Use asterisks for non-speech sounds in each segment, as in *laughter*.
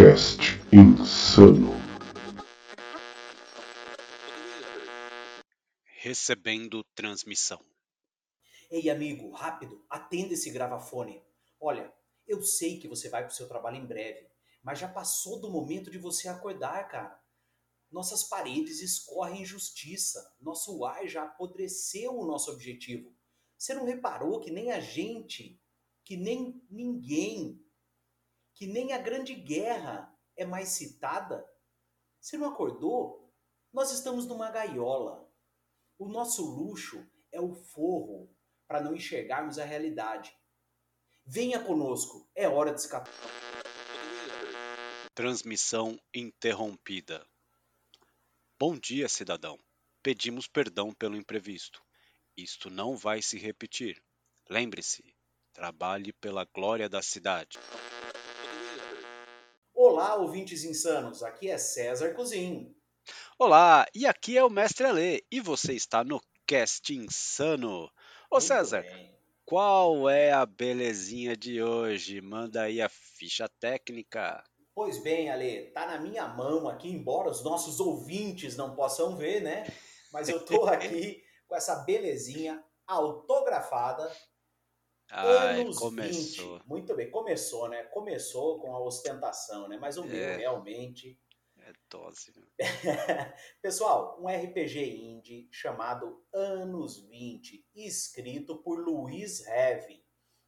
Cast Insano. Recebendo transmissão. Ei, amigo, rápido, atenda esse gravafone. Olha, eu sei que você vai pro seu trabalho em breve, mas já passou do momento de você acordar, cara. Nossas paredes escorrem injustiça, nosso ar já apodreceu o nosso objetivo. Você não reparou que nem a gente, que nem ninguém, que nem a Grande Guerra é mais citada? Você não acordou? Nós estamos numa gaiola. O nosso luxo é o forro para não enxergarmos a realidade. Venha conosco, é hora de escapar. Transmissão interrompida. Bom dia, cidadão. Pedimos perdão pelo imprevisto. Isto não vai se repetir. Lembre-se, trabalhe pela glória da cidade. Olá, ouvintes insanos, aqui é César Cozinho. Olá, e aqui é o Mestre Alê, e você está no Cast Insano. Ô Muito César, bem. qual é a belezinha de hoje? Manda aí a ficha técnica. Pois bem, Ale, tá na minha mão aqui, embora os nossos ouvintes não possam ver, né? Mas eu tô *laughs* aqui com essa belezinha autografada. Ai, anos começou. 20. Muito bem, começou, né? Começou com a ostentação, né? Mas o meu É. realmente É dose. *laughs* Pessoal, um RPG indie chamado Anos 20, escrito por Luiz Heve.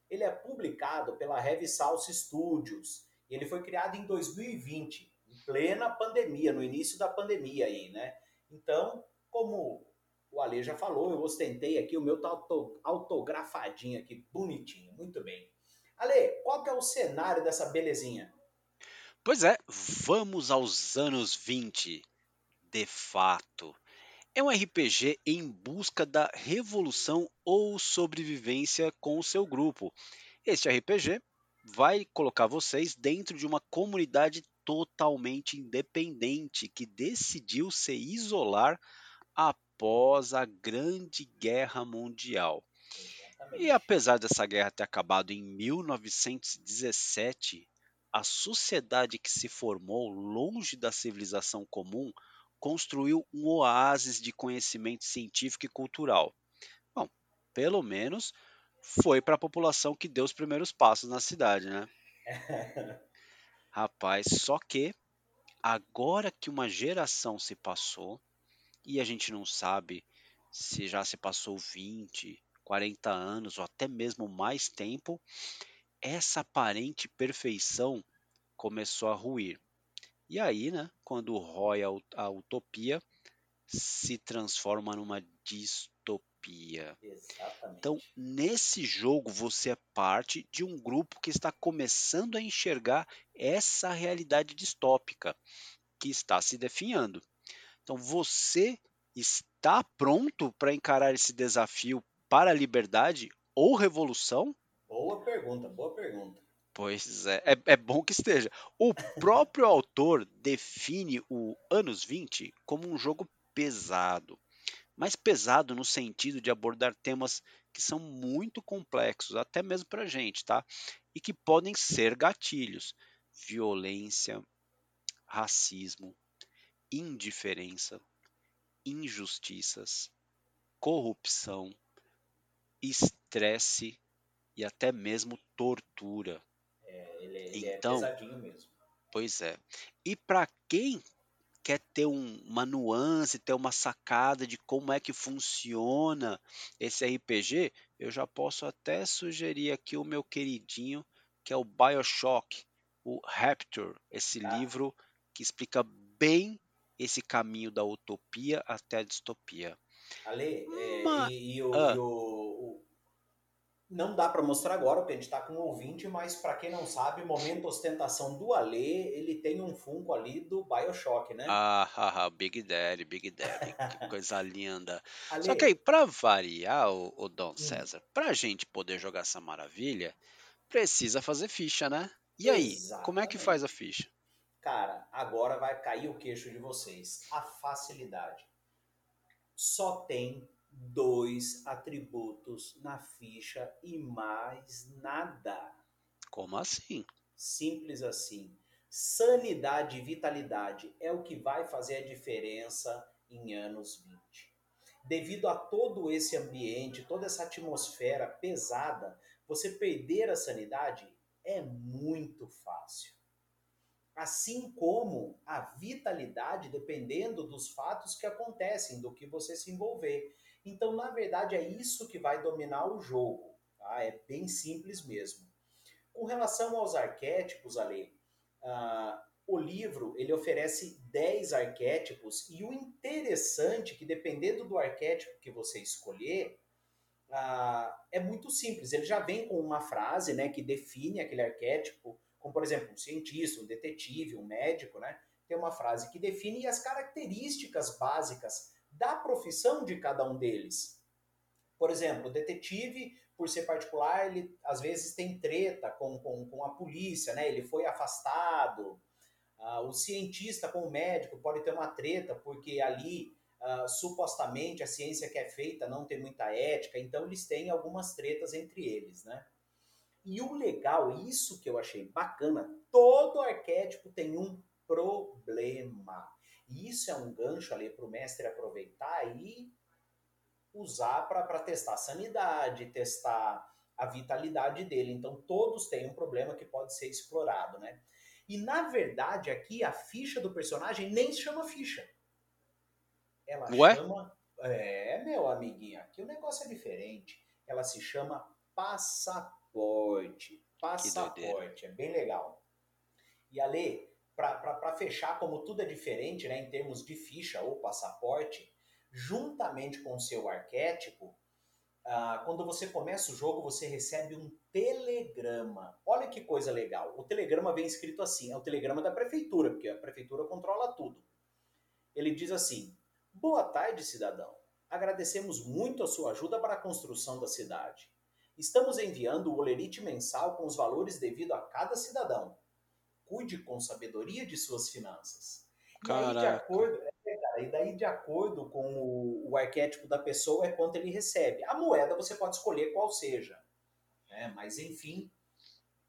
Ele é publicado pela Heavy Salsa Studios. Ele foi criado em 2020, em plena pandemia, no início da pandemia aí, né? Então, como o Ale já falou, eu ostentei aqui, o meu tá auto- autografadinho aqui, bonitinho, muito bem. Ale, qual que é o cenário dessa belezinha? Pois é, vamos aos anos 20. De fato. É um RPG em busca da revolução ou sobrevivência com o seu grupo. Este RPG vai colocar vocês dentro de uma comunidade totalmente independente que decidiu se isolar após a Grande Guerra Mundial. E apesar dessa guerra ter acabado em 1917, a sociedade que se formou longe da civilização comum construiu um oásis de conhecimento científico e cultural. Bom, pelo menos foi para a população que deu os primeiros passos na cidade, né? *laughs* Rapaz, só que agora que uma geração se passou e a gente não sabe se já se passou 20, 40 anos ou até mesmo mais tempo, essa aparente perfeição começou a ruir. E aí, né, quando rói a, ut- a utopia, se transforma numa distopia. Exatamente. Então, nesse jogo, você é parte de um grupo que está começando a enxergar essa realidade distópica que está se definhando. Então, você está pronto para encarar esse desafio para a liberdade ou revolução? Boa pergunta, boa pergunta. Pois é, é, é bom que esteja. O próprio autor define o Anos 20 como um jogo pesado, mas pesado no sentido de abordar temas que são muito complexos, até mesmo para a gente, tá? E que podem ser gatilhos: violência, racismo, indiferença, injustiças, corrupção, estresse e até mesmo tortura. É, ele, ele Então- é pesadinho mesmo. Pois é. E para quem quer ter um- uma nuance, ter uma sacada de como é que funciona esse RPG, eu já posso até sugerir aqui o meu queridinho, que é o BioShock, o Rapture, esse Ah. livro que explica bem esse caminho da utopia até a distopia. Ale, é, e, e o, Ah. e o- o- não dá para mostrar agora, porque a gente tá com um ouvinte, mas para quem não sabe, momento ostentação do Ale, ele tem um funko ali do BioShock, né? Ah, haha, Big Daddy, Big Daddy, que *laughs* coisa linda. Ale, Só que aí, para variar, o, o Hum. Dom César, para a gente poder jogar essa maravilha, precisa fazer ficha, né? E aí, como é que Exatamente. faz a ficha? Cara, agora vai cair o queixo de vocês. A facilidade. Só tem dois atributos na ficha e mais nada. Como assim? Simples assim. Sanidade e vitalidade é o que vai fazer a diferença em anos 20. Devido a todo esse ambiente, toda essa atmosfera pesada, você perder a sanidade é muito fácil. Assim como a vitalidade, dependendo dos fatos que acontecem, do que você se envolver. Então, na verdade, é isso que vai dominar o jogo. Tá? É bem simples mesmo. Com relação aos arquétipos, Ale, uh, o livro ele oferece 10 arquétipos e o interessante é que dependendo do arquétipo que você escolher, uh, é muito simples. Ele já vem com uma frase né, que define aquele arquétipo, como por exemplo um cientista, um detetive, um médico, né? Tem uma frase que define as características básicas da profissão de cada um deles. Por exemplo, o detetive, por ser particular, ele às vezes tem treta com, com, com a polícia, né? Ele foi afastado. Uh, o cientista com o médico pode ter uma treta porque ali uh, supostamente a ciência que é feita não tem muita ética, então eles têm algumas tretas entre eles, né? E o legal, isso que eu achei bacana, todo arquétipo tem um problema. E isso é um gancho ali para o mestre aproveitar e usar para testar a sanidade, testar a vitalidade dele. Então, todos têm um problema que pode ser explorado, né? E, na verdade, aqui a ficha do personagem nem se chama ficha. Ela Ué? chama... É, meu amiguinho, aqui o negócio é diferente. Ela se chama passaporte. Passaporte, é bem legal. E, Ale, para fechar, como tudo é diferente, né, em termos de ficha ou passaporte, juntamente com o seu arquétipo, ah, quando você começa o jogo, você recebe um telegrama. Olha que coisa legal. O telegrama vem escrito assim: é o telegrama da prefeitura, porque a prefeitura controla tudo. Ele diz assim: Boa tarde, cidadão. Agradecemos muito a sua ajuda para a construção da cidade. Estamos enviando o olerite mensal com os valores devido a cada cidadão. Cuide com sabedoria de suas finanças. E aí, de acordo, e daí, de acordo com o, o, arquétipo da pessoa, é quanto ele recebe. A moeda você pode escolher qual seja. Né? Mas, enfim,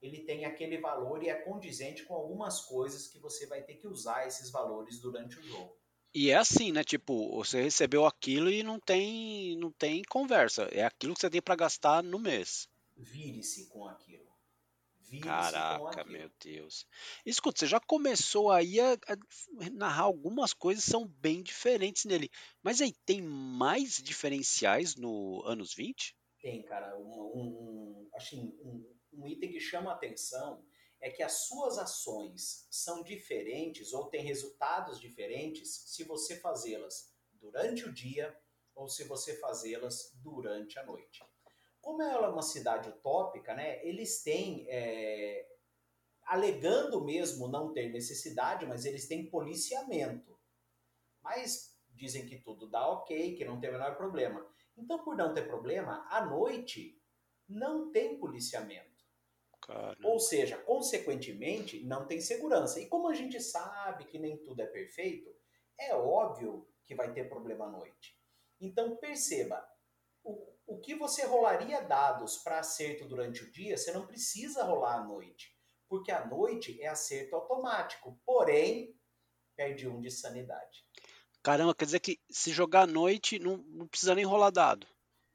ele tem aquele valor e é condizente com algumas coisas que você vai ter que usar esses valores durante o jogo. E é assim, né? Tipo, você recebeu aquilo e não tem, não tem conversa. É aquilo que você tem para gastar no mês. Vire-se com aquilo. Caraca, meu Deus. Escuta, você já começou aí a, a, narrar algumas coisas que são bem diferentes nele. Mas aí tem mais diferenciais no anos 20? Tem, cara. Um, um, assim, um, um item que chama a atenção é que as suas ações são diferentes ou têm resultados diferentes se você fazê-las durante o dia ou se você fazê-las durante a noite. Como ela é uma cidade utópica, né, eles têm, é, alegando mesmo não ter necessidade, mas eles têm policiamento. Mas dizem que tudo dá ok, que não tem o menor problema. Então, por não ter problema, à noite não tem policiamento. Caramba. Ou seja, consequentemente, não tem segurança. E como a gente sabe que nem tudo é perfeito, é óbvio que vai ter problema à noite. Então, perceba, o, o que você rolaria dados para acerto durante o dia, você não precisa rolar à noite, porque à noite é acerto automático, porém, perde um de sanidade. Caramba, quer dizer que se jogar à noite não, não precisa nem rolar dado,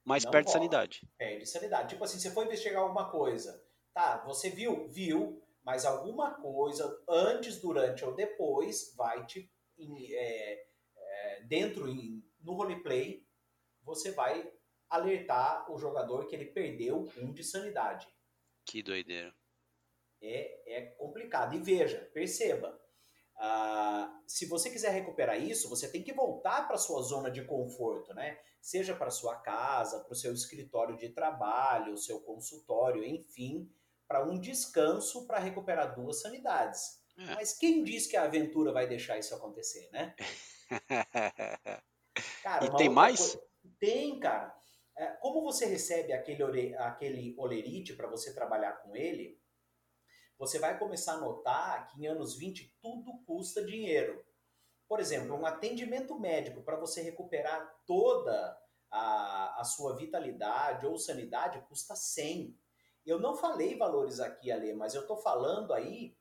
mas não perde rola, sanidade. Perde sanidade. Tipo assim, você foi investigar alguma coisa, tá, você viu? Viu, mas alguma coisa antes, durante ou depois vai te. É, é, dentro, em, no roleplay, você vai alertar o jogador que ele perdeu um de sanidade. Que doideira. É, é complicado. E veja, perceba, uh, se você quiser recuperar isso, você tem que voltar para sua zona de conforto, né? Seja para sua casa, para o seu escritório de trabalho, o seu consultório, enfim, para um descanso para recuperar duas sanidades. É. Mas quem diz que a aventura vai deixar isso acontecer, né? *laughs* Cara, e tem mais? Coisa... Tem, cara. É, como você recebe aquele, aquele olerite para você trabalhar com ele, você vai começar a notar que em anos 20 tudo custa dinheiro. Por exemplo, um atendimento médico para você recuperar toda a, a sua vitalidade ou sanidade custa 100. Eu não falei valores aqui, Ale, mas eu estou falando aí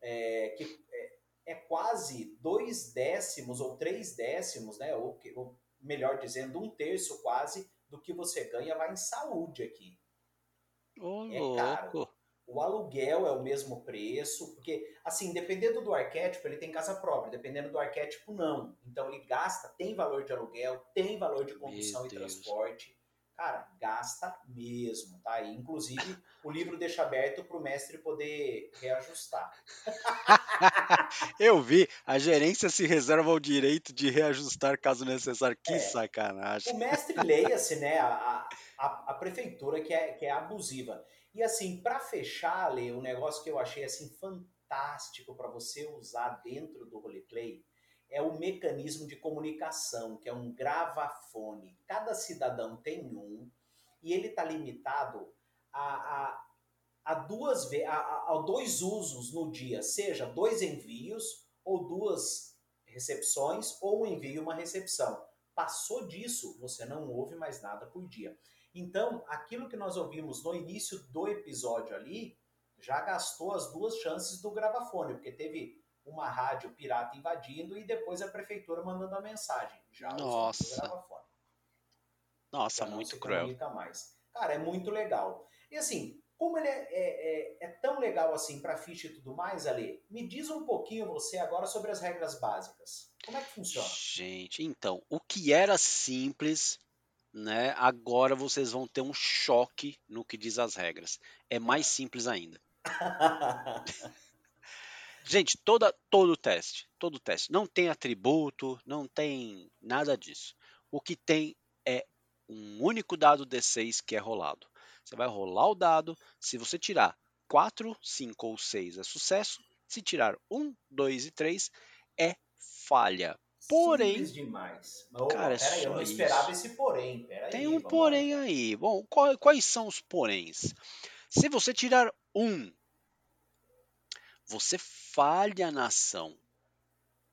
é, que é, é, quase dois décimos ou três décimos, né? Ou, ou melhor dizendo, um terço quase do que você ganha vai em saúde aqui. Ô, É louco. caro. O aluguel é o mesmo preço, porque, assim, dependendo do arquétipo, ele tem casa própria, dependendo do arquétipo, não. Então, ele gasta, tem valor de aluguel, tem valor de condução Meu e Deus. transporte. Cara, gasta mesmo, tá? E, inclusive, o livro deixa aberto para o mestre poder reajustar. *laughs* Eu vi, a gerência se reserva o direito de reajustar caso necessário. Que É. sacanagem. O mestre leia-se, né, a, a, a prefeitura que é, que é abusiva. E assim, para fechar, Lê, um negócio que eu achei assim fantástico para você usar dentro do roleplay é o mecanismo de comunicação, que é um gravafone. Cada cidadão tem um e ele está limitado a, a, a duas a, a dois usos no dia, seja dois envios ou duas recepções ou um envio e uma recepção. Passou disso, você não ouve mais nada por dia. Então, aquilo que nós ouvimos no início do episódio ali, já gastou as duas chances do gravafone, porque teve uma rádio pirata invadindo e depois a prefeitura mandando a mensagem. Já Nossa. o gravafone. Nossa, Já muito cruel. mais. Cara, é muito legal. E assim, como ele é, é- é- é tão legal assim para ficha e tudo mais, Ale, me diz um pouquinho você agora sobre as regras básicas. Como é que funciona? Gente, então, o que era simples, né? Agora vocês vão ter um choque no que diz as regras. É mais simples ainda. *laughs* Gente, toda, todo teste, todo teste. Não tem atributo, não tem nada disso. O que tem é um único dado D6 que é rolado. Você vai rolar o dado, se você tirar 4, 5 ou 6 é sucesso, se tirar 1, 2 e 3 é falha. Porém- Simples demais. Mas, Cara, é peraí, eu só não isso. esperava esse porém. Peraí, Tem um vamos lá. porém aí. Bom, qual- quais são os poréns? Se você tirar um, você falha na ação.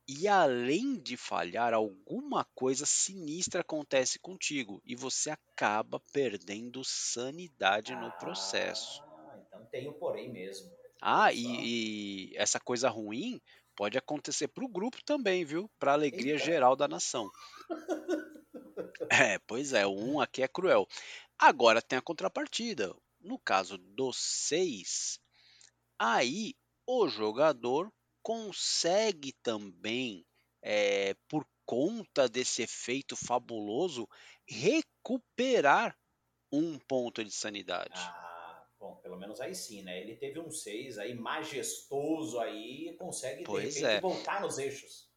E além de falhar, alguma coisa sinistra acontece contigo e você acaba perdendo sanidade no processo. Ah, então tem o porém mesmo. Ah, e, e essa coisa ruim pode acontecer para o grupo também, viu? Para alegria Eita. geral da nação. *laughs* É, pois é, o 1 aqui é cruel. Agora tem a contrapartida. No caso dos 6, aí o jogador consegue também, é, por conta desse efeito fabuloso, recuperar um ponto de sanidade. Ah, bom, pelo menos aí sim, né? Ele teve um 6 aí majestoso aí e consegue Pois é. voltar nos eixos.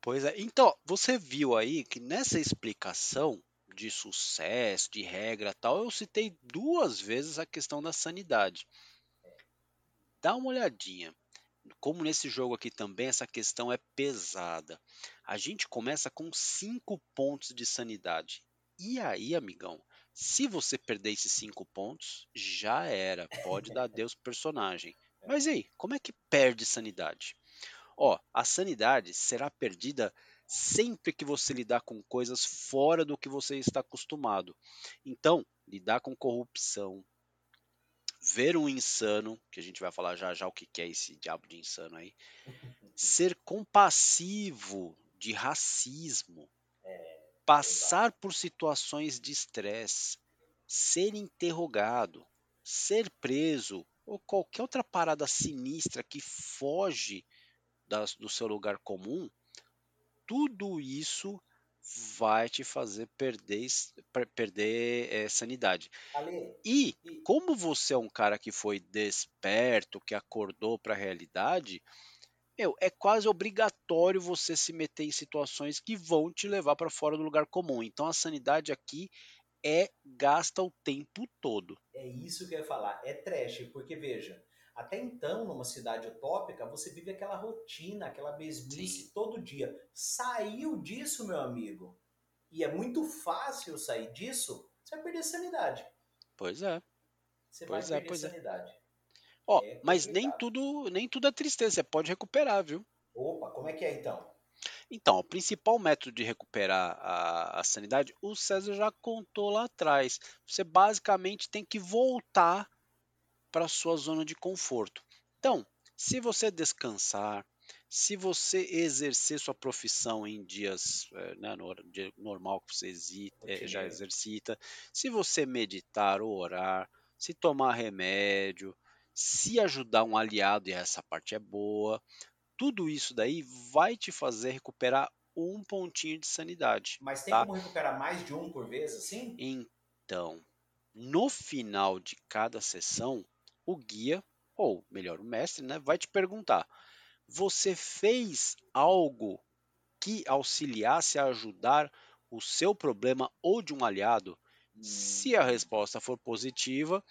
Pois é. Então, você viu aí que nessa explicação de sucesso, de regra tal, eu citei duas vezes a questão da sanidade. Dá uma olhadinha. Como nesse jogo aqui também essa questão é pesada. A gente começa com 5 pontos de sanidade. E aí, amigão, se você perder esses 5 pontos, já era. Pode dar adeus pro personagem. Mas e aí, como é que perde sanidade? Ó, a sanidade será perdida sempre que você lidar com coisas fora do que você está acostumado. Então, lidar com corrupção, ver um insano, que a gente vai falar já já o que é esse diabo de insano aí, *laughs* ser compassivo de racismo, passar por situações de estresse, ser interrogado, ser preso ou qualquer outra parada sinistra que foge das- do seu lugar comum, tudo isso vai te fazer perder, perder eh, sanidade. Ale, E e, como você é um cara que foi desperto, que acordou para a realidade, meu, é quase obrigatório você se meter em situações que vão te levar para fora do lugar comum. Então a sanidade aqui é gasta o tempo todo. é isso que eu ia falar, é trash, porque veja, até então, numa cidade utópica, você vive aquela rotina, aquela mesmice todo dia. Saiu disso, meu amigo, e é muito fácil sair disso, você vai perder sanidade. Pois é. Você Pois vai é, perder é. sanidade. Ó, É mas nem tudo, nem tudo é tristeza, você pode recuperar, viu? Opa, como é que é então? Então, o principal método de recuperar a, a sanidade, o César já contou lá atrás. Você basicamente tem que voltar para sua zona de conforto. Então, Se você descansar, se você exercer sua profissão em dias eh, né, no dia normal que você exi- eh, já Rotineiro. exercita, se você meditar ou orar, se tomar remédio, se ajudar um aliado, e essa parte é boa, tudo isso daí vai te fazer recuperar um pontinho de sanidade, Mas tem tá? como recuperar mais de um por vez, assim? Então, no final de cada sessão, o guia, ou melhor, o mestre, né, vai te perguntar: você fez algo que auxiliasse a ajudar o seu problema ou de um aliado? Se a Hum, resposta for positiva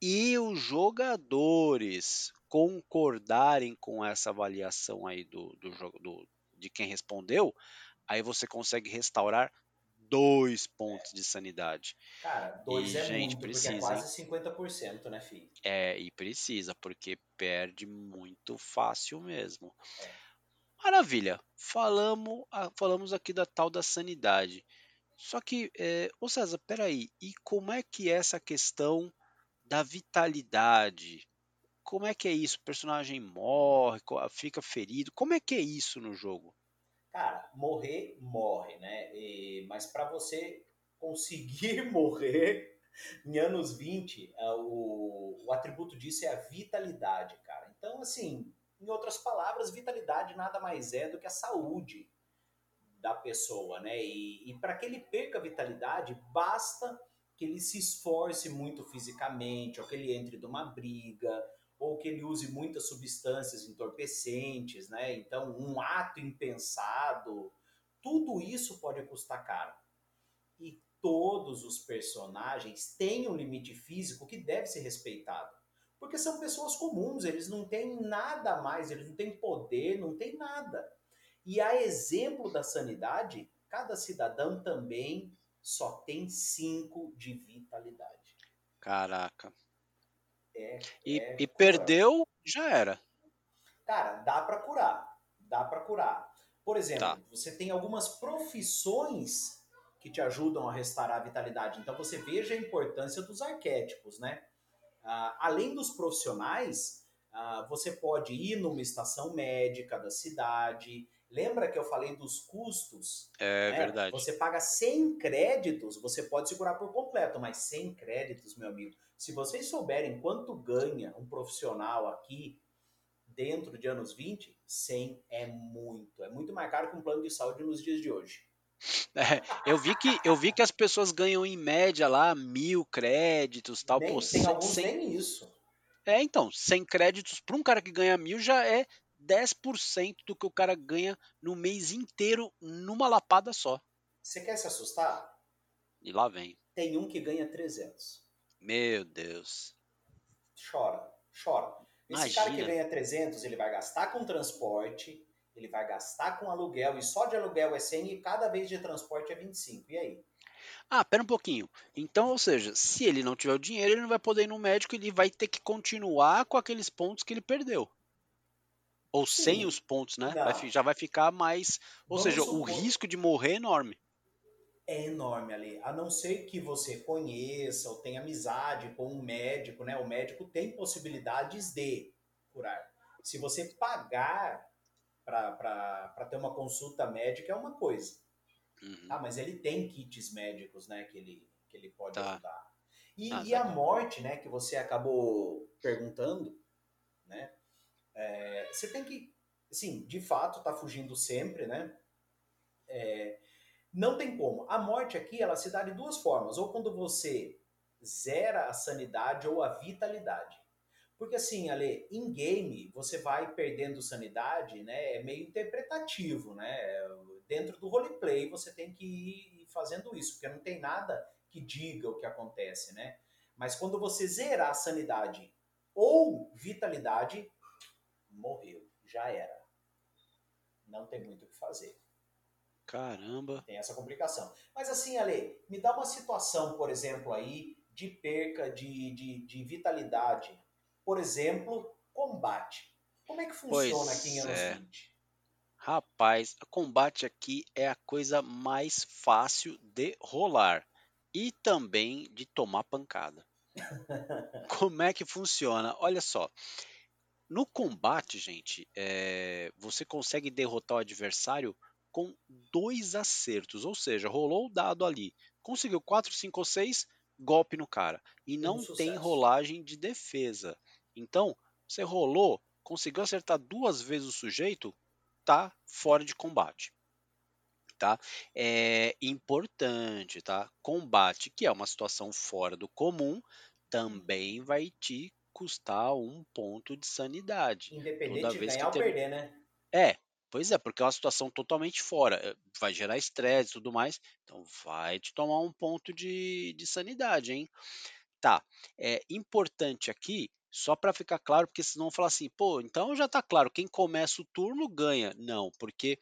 e os jogadores concordarem com essa avaliação aí do, do, jogo- do- de quem respondeu, aí você consegue restaurar dois pontos de sanidade. Cara, dois E, é gente, muito, porque é precisa, hein? quase 50%, né, filho? É, e precisa, porque perde muito fácil mesmo. É. Maravilha. Falamos, falamos aqui da tal da sanidade. Só que, é, ô César, peraí, e como é que é essa questão da vitalidade? Como é que é isso? O personagem morre, fica ferido? Como é que é isso no jogo? Cara, morrer, morre, né? E- mas para você conseguir *laughs* morrer em anos 20, ah, o, o atributo disso é a vitalidade, cara. Então, assim, em outras palavras, vitalidade nada mais é do que a saúde da pessoa, né? E, e para que ele perca a vitalidade, basta que ele se esforce muito fisicamente, ou que ele entre numa briga, ou que ele use muitas substâncias entorpecentes, né? Então, um ato impensado, tudo isso pode custar caro. E todos os personagens têm um limite físico que deve ser respeitado. Porque são pessoas comuns, eles não têm nada mais, eles não têm poder, não têm nada. E a exemplo da sanidade, cada cidadão também só tem 5 de vitalidade. Caraca. É, E, é e perdeu, já era. Cara, dá pra curar. Dá pra curar. Por exemplo, Tá. você tem algumas profissões que te ajudam a restaurar a vitalidade. Então você veja a importância dos arquétipos, né? Ah, além dos profissionais, ah, você pode ir numa estação médica da cidade. Lembra que eu falei dos custos? É né? verdade. Você paga 100 créditos, você pode se curar por completo, mas 100 créditos, meu amigo, se vocês souberem quanto ganha um profissional aqui dentro de anos 20, 100 é muito. É muito mais caro que um plano de saúde nos dias de hoje. *laughs* É, eu vi que eu vi que as pessoas ganham em média lá mil créditos, tal. Nem, Pô, tem cem- alguns nem isso. É, então, 100 créditos para um cara que ganha mil já é 10% do que o cara ganha no mês inteiro numa lapada só. Você quer se assustar? E lá vem. Tem um que ganha 300. Meu Deus. Chora, chora. Esse cara que ganha 300, ele vai gastar com transporte, ele vai gastar com aluguel, e só de aluguel é 100 e cada vez de transporte é 25. E aí? Ah, pera um pouquinho. Então, ou seja, se ele não tiver o dinheiro, ele não vai poder ir no médico, ele vai ter que continuar com aqueles pontos que ele perdeu. Ou sem Sim. os pontos, né? Vai já vai ficar mais. Ou Vamos seja, o supor- risco de morrer é enorme. É enorme ali. A não ser que você conheça ou tenha amizade com um médico, né? O médico tem possibilidades de curar. Se você pagar para ter uma consulta médica é uma coisa. Uhum. Ah, mas ele tem kits médicos, né? Que ele, que ele pode Tá. ajudar. E, Ah, e a tá bom. morte, né? Que você acabou perguntando, né? é, você tem que, sim, de fato, tá fugindo sempre, né? É, não tem como. A morte aqui, ela se dá de duas formas. Ou quando você zera a sanidade ou a vitalidade. Porque assim, Ale, em game, você vai perdendo sanidade, né? É meio interpretativo, né? Dentro do roleplay, você tem que ir fazendo isso, porque não tem nada que diga o que acontece, né? Mas quando você zerar a sanidade ou vitalidade, morreu, já era. Não tem muito o que fazer. Caramba. Tem essa complicação. Mas assim, Ale, me dá uma situação, por exemplo, aí, de perca de, de, de vitalidade. Por exemplo, combate. Como é que funciona Pois aqui em anos é. 20? Rapaz, combate aqui é a coisa mais fácil de rolar e também de tomar pancada. *laughs* Como é que funciona? Olha só. No combate, gente, é, você consegue derrotar o adversário com dois acertos, ou seja, rolou o dado ali, conseguiu 4, 5 ou 6, golpe no cara. E não Um tem rolagem de defesa. Então, você rolou, conseguiu acertar duas vezes o sujeito, tá fora de combate. Tá? É importante, tá? Combate, que é uma situação fora do comum, também vai te custar um ponto de sanidade. Independente Toda de vez que ganhar ou perder, né? É, pois é, porque é uma situação totalmente fora. eh, Vai gerar estresse e tudo mais. Então vai te tomar um ponto de, de sanidade, hein? Tá. É importante aqui, só para ficar claro, porque senão vão falar assim, pô, então já tá claro, quem começa o turno ganha. Não, porque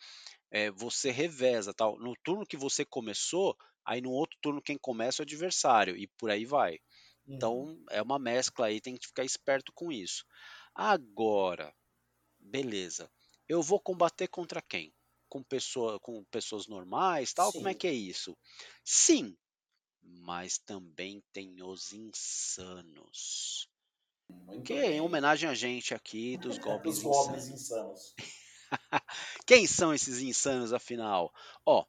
eh, você reveza, tal. No turno que você começou, aí no outro turno quem começa é o adversário, e por aí vai. Uhum. Então é uma mescla aí, tem que ficar esperto com isso. Agora, beleza. Eu vou combater contra quem? Com, pessoa, com pessoas normais, tal? Como é Sim. que é isso? Sim, mas também tem os insanos. Muito Que é em bem. homenagem a gente aqui dos *laughs* goblins Os goblins insanos. insanos. *laughs* Quem são esses insanos, afinal? Ó,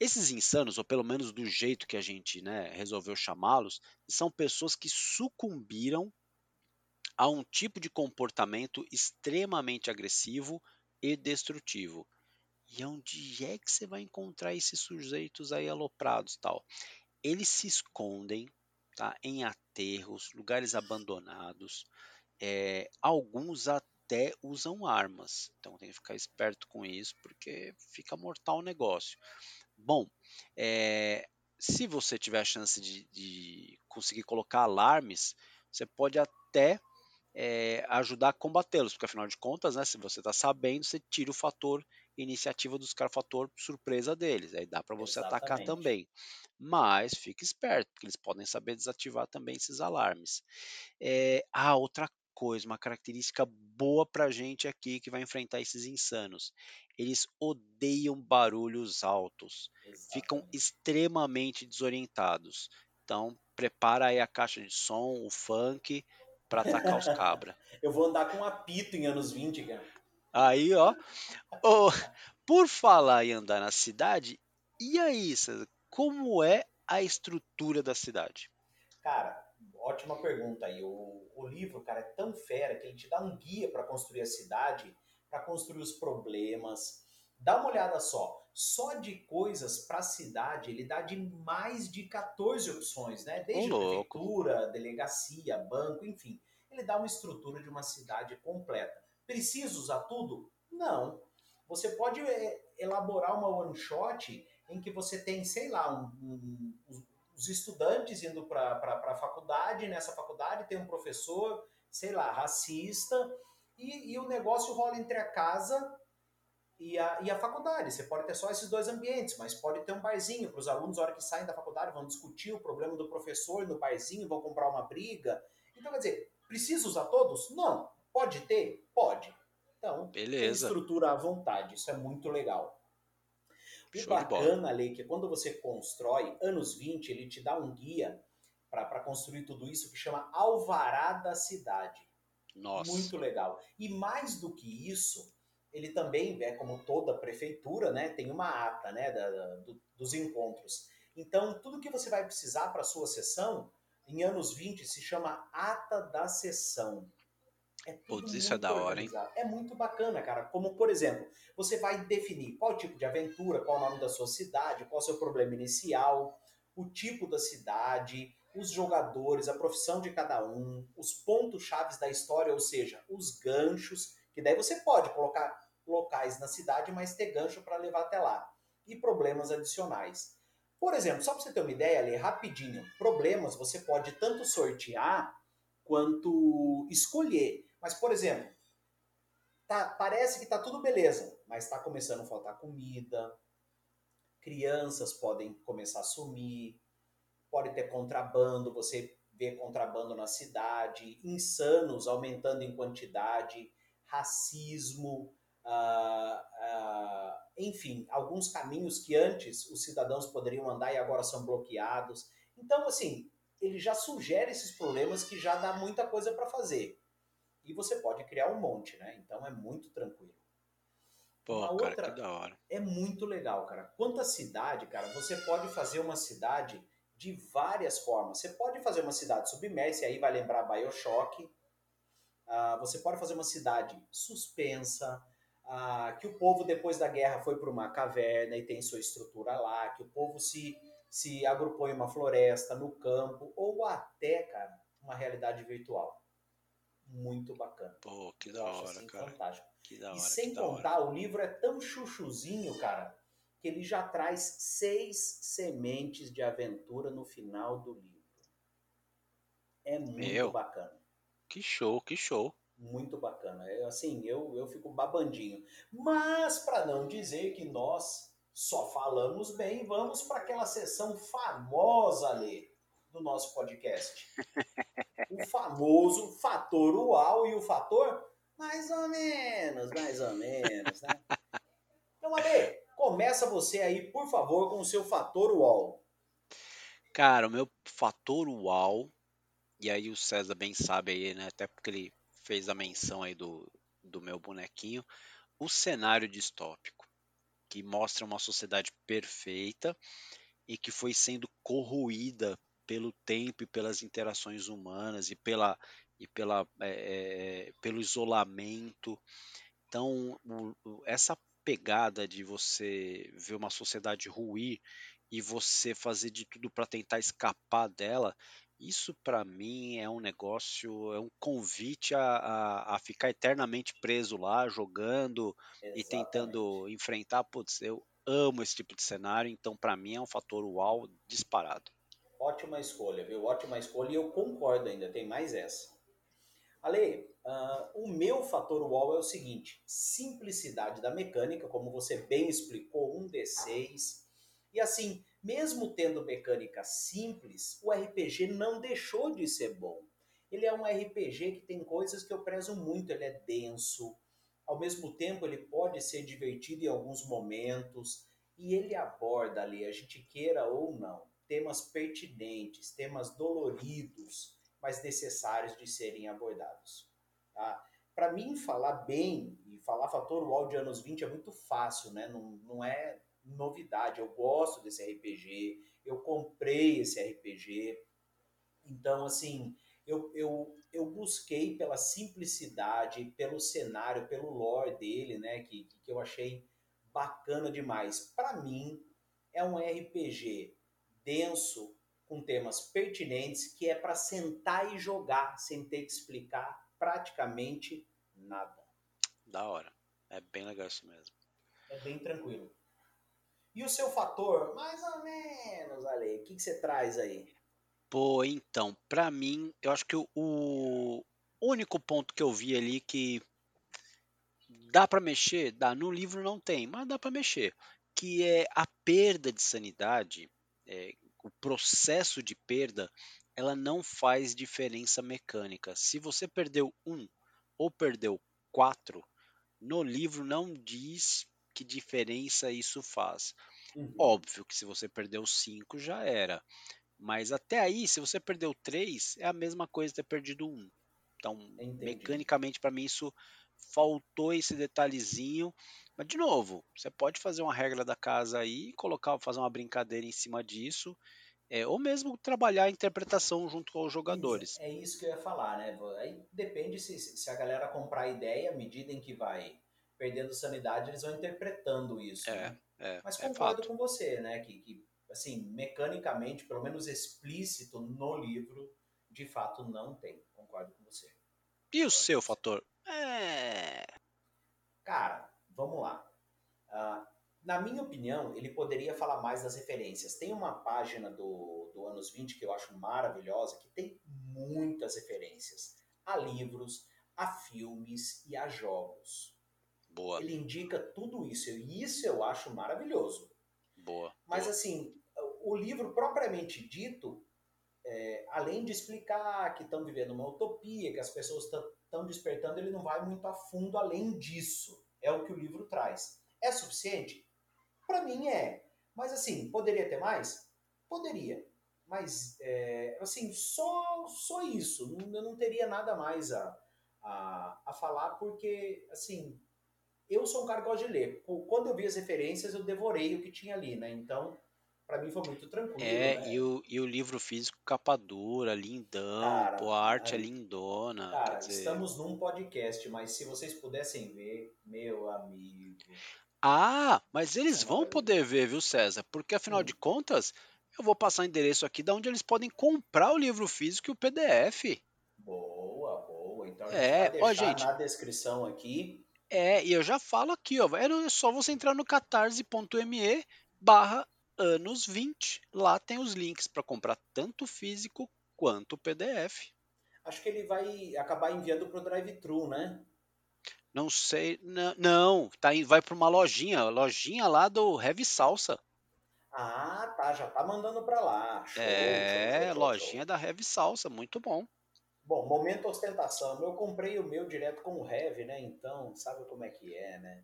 esses insanos, ou pelo menos do jeito que a gente né, resolveu chamá-los, são pessoas que sucumbiram a um tipo de comportamento extremamente agressivo e destrutivo. E onde é que você vai encontrar esses sujeitos aí aloprados tal? Eles se escondem tá, em aterros, lugares abandonados. é, alguns até usam armas. Então tem que ficar esperto com isso, porque fica mortal o negócio. Bom, é, se você tiver a chance de, de conseguir colocar alarmes, você pode até é, ajudar a combatê-los, porque afinal de contas, né, se você está sabendo, você tira o fator iniciativa dos caras, fator surpresa deles. Aí dá para você atacar Exatamente. também. Mas fique esperto, porque eles podem saber desativar também esses alarmes. É, ah, outra coisa, uma característica boa pra gente aqui que vai enfrentar esses insanos. Eles odeiam barulhos altos, ficam Exatamente. extremamente desorientados. Então, prepara aí a caixa de som, o funk, para atacar os cabra. *laughs* Eu vou andar com um apito em anos 20, cara. Aí, ó. Ô, por falar em andar na cidade, e aí, César, como é a estrutura da cidade? Cara, ótima pergunta aí. O, o livro, cara, é tão fera que ele te dá um guia para construir a cidade, para construir os problemas. Dá uma olhada só. Só de coisas para a cidade, ele dá de mais de 14 opções, né? Desde prefeitura, delegacia, banco, enfim. Ele dá uma estrutura de uma cidade completa. Precisa usar tudo? Não. Você pode é, elaborar uma one shot em que você tem, sei lá, um, um, os- os estudantes indo para a faculdade, nessa faculdade tem um professor, sei lá, racista, e, e o negócio rola entre a casa e a, e a faculdade. Você pode ter só esses dois ambientes, mas pode ter um barzinho para os alunos, na hora que saem da faculdade, vão discutir o problema do professor no barzinho, vão comprar uma briga. Então, quer dizer, precisa usar todos? Não. Pode ter? Pode. Então, Beleza. estrutura à vontade. Isso é muito legal. O Show bacana, Ale, que quando você constrói, anos 20, ele te dá um guia para construir tudo isso que chama Alvará da Cidade. Nossa. Muito legal. E mais do que isso, ele também, é como toda prefeitura, né, tem uma ata né, da- da- do- dos encontros. Então, tudo que você vai precisar para a sua sessão, em anos 20, se chama ata da sessão. É Putz, isso é da hora, hein? É muito bacana, cara. Como, por exemplo, você vai definir qual tipo de aventura, qual o nome da sua cidade, qual o seu problema inicial, o tipo da cidade, os jogadores, a profissão de cada um, os pontos chaves da história, ou seja, os ganchos, que daí você pode colocar locais na cidade, mas ter gancho para levar até lá. E problemas adicionais. Por exemplo, só para você ter uma ideia, ali, rapidinho, problemas você pode tanto sortear quanto escolher. Mas, por exemplo, tá, parece que tá tudo beleza, mas está começando a faltar comida, crianças podem começar a sumir, pode ter contrabando, você vê contrabando na cidade, insanos aumentando em quantidade, racismo, ah, ah, enfim, alguns caminhos que antes os cidadãos poderiam andar e agora são bloqueados. Então, assim, ele já sugere esses problemas que já dá muita coisa para fazer. E você pode criar um monte, né? Então é muito tranquilo. Pô, Uma cara, outra- que da hora. É muito legal, cara. Quanto à cidade, cara, você pode fazer uma cidade de várias formas. Você pode fazer uma cidade submersa, e aí vai lembrar Bioshock. Ah, você pode fazer uma cidade suspensa, ah, que o povo depois da guerra foi para uma caverna e tem sua estrutura lá, que o povo se, se agrupou em uma floresta, no campo, ou até, cara, uma realidade virtual. Muito bacana. Pô, que da hora, assim, cara. fantástico. Que da hora, E sem contar, o livro é tão chuchuzinho, cara, que ele já traz seis sementes de aventura no final do livro. É muito Meu. bacana. Que show, que show. Muito bacana. É, assim, eu, eu fico babandinho. Mas, para não dizer que nós só falamos bem, vamos para aquela sessão famosa, ali do nosso podcast. o famoso fator uau e o fator mais ou menos, mais ou menos, né? Então, Ale, começa você aí, por favor, com o seu fator uau. Cara, o meu fator uau, e aí o César bem sabe aí, né? Até porque ele fez a menção aí do, do meu bonequinho, o cenário distópico, que mostra uma sociedade perfeita e que foi sendo corroída pelo tempo e pelas interações humanas e pela e pela é, é, pelo isolamento. Então, o- essa pegada de você ver uma sociedade ruir e você fazer de tudo para tentar escapar dela, isso para mim é um negócio, é um convite a, a, a ficar eternamente preso lá, jogando e Exatamente. tentando enfrentar. Putz, eu amo esse tipo de cenário, então para mim é um fator uau disparado. Ótima escolha, viu? Ótima escolha e eu concordo ainda, tem mais essa. Ale, ah, o meu fator UOL é o seguinte: simplicidade da mecânica, como você bem explicou, um D6. E assim, mesmo tendo mecânica simples, o RPG não deixou de ser bom. Ele é um RPG que tem coisas que eu prezo muito, ele é denso, ao mesmo tempo ele pode ser divertido em alguns momentos, e ele aborda ali, a gente queira ou não, temas pertinentes, temas doloridos, mas necessários de serem abordados. Tá? Para mim, falar bem e falar fator UOL de anos 20 é muito fácil, né? não, não é novidade. Eu gosto desse RPG, eu comprei esse RPG. Então, assim, eu, eu, eu busquei pela simplicidade, pelo cenário, pelo lore dele, né? Que, que eu achei bacana demais. Para mim, é um RPG denso, com temas pertinentes, que é para sentar e jogar, sem ter que explicar praticamente nada. Da hora. É bem legal isso mesmo. É bem tranquilo. E o seu fator? Mais ou menos, Ale. O que, que você traz aí? Pô, então, pra mim, eu acho que o, único ponto que eu vi ali que dá pra mexer, dá, no livro não tem, mas dá pra mexer, que é a perda de sanidade, é, o processo de perda, ela não faz diferença mecânica. Se você perdeu um ou perdeu quatro, no livro não diz que diferença isso faz. Uhum. Óbvio que se você perdeu cinco já era. Mas até aí, se você perdeu três, é a mesma coisa ter perdido um. Então, Entendi. mecanicamente, para mim, isso faltou esse detalhezinho. Mas, de novo, você pode fazer uma regra da casa aí, colocar, fazer uma brincadeira em cima disso, é, ou mesmo trabalhar a interpretação junto com os jogadores. É isso que eu ia falar, né? Aí depende se, se a galera comprar a ideia, à medida em que vai perdendo sanidade, eles vão interpretando isso. É, né? é, Mas é concordo fato. com você, né? Que, que, assim, mecanicamente, pelo menos explícito no livro, de fato não tem. Concordo com você. E o seu fator? É. Cara, vamos lá. Ah, na minha opinião, ele poderia falar mais das referências. Tem uma página do, do Anos 20 que eu acho maravilhosa, que tem muitas referências a livros, a filmes e a jogos. Boa, Ele indica tudo isso, e isso eu acho maravilhoso. boa. Mas boa. assim, o livro propriamente dito, é, além de explicar que estão vivendo uma utopia, que as pessoas estão despertando, ele não vai muito a fundo além disso. É o que o livro traz. É suficiente? Para mim é. Mas assim, poderia ter mais? Poderia. Mas, é, assim, só, só isso. Não, eu não teria nada mais a, a, a falar, porque, assim, eu sou um cara que gosta de ler. Quando eu vi as referências, eu devorei o que tinha ali, né? Então, para mim foi muito tranquilo. É, né? e, o, e o livro físico capa dura, lindão, Cara, pô, a arte é lindona. Cara, dizer... estamos num podcast, mas se vocês pudessem ver, meu amigo. Ah, mas eles É vão poder ver, viu, César? Porque afinal Hum. de contas, eu vou passar o endereço aqui da onde eles podem comprar o livro físico e o PDF. Boa, boa. Então a É, gente ó, vai deixar gente. na descrição aqui. É, e eu já falo aqui, ó, é só você entrar no catarse.me barra anos 20. Lá tem os links para comprar tanto o físico quanto o PDF. Acho que ele vai acabar enviando pro drive-thru, né? Não sei, não, não tá, indo- vai para uma lojinha, lojinha lá do Heavy Salsa. Ah, tá, já tá mandando pra lá. Show, É, show, show, lojinha da Heavy Salsa, muito bom. Bom, momento ostentação. Eu comprei o meu direto com o Heavy, né? Então, sabe como é que é, né?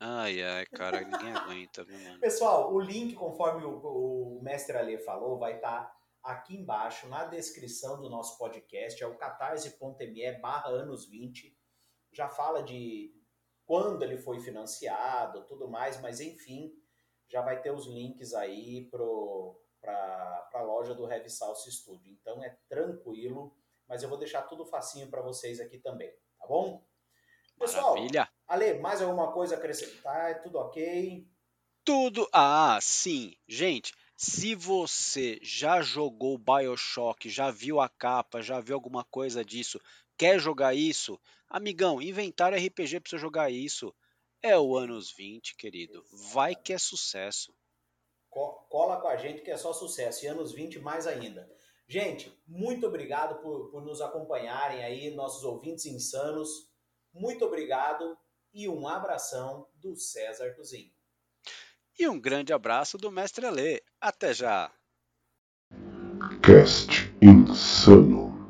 Ai, ai, cara, ninguém aguenta, viu, mano? Pessoal, o link, conforme o, o mestre Ale falou, vai estar aqui embaixo na descrição do nosso podcast. É o catarse.me barra anos 20. Já fala de quando ele foi financiado, tudo mais, mas enfim, já vai ter os links aí para a loja do Heavy Salsa Studio. Então é tranquilo, mas eu vou deixar tudo facinho para vocês aqui também, tá bom? Pessoal, Maravilha. Ale, mais alguma coisa a acrescentar? É tudo ok? Tudo. Ah, sim. Gente, se você já jogou Bioshock, já viu a capa, já viu alguma coisa disso, quer jogar isso, amigão, inventário RPG pra você jogar isso. É o anos 20, querido. Vai que é sucesso. Co- Cola com a gente que é só sucesso. E anos 20 mais ainda. Gente, muito obrigado por, por nos acompanharem aí, nossos ouvintes insanos. Muito obrigado e um abração do César Cozinho. E um grande abraço do Mestre Alê. Até já. Cast Insano.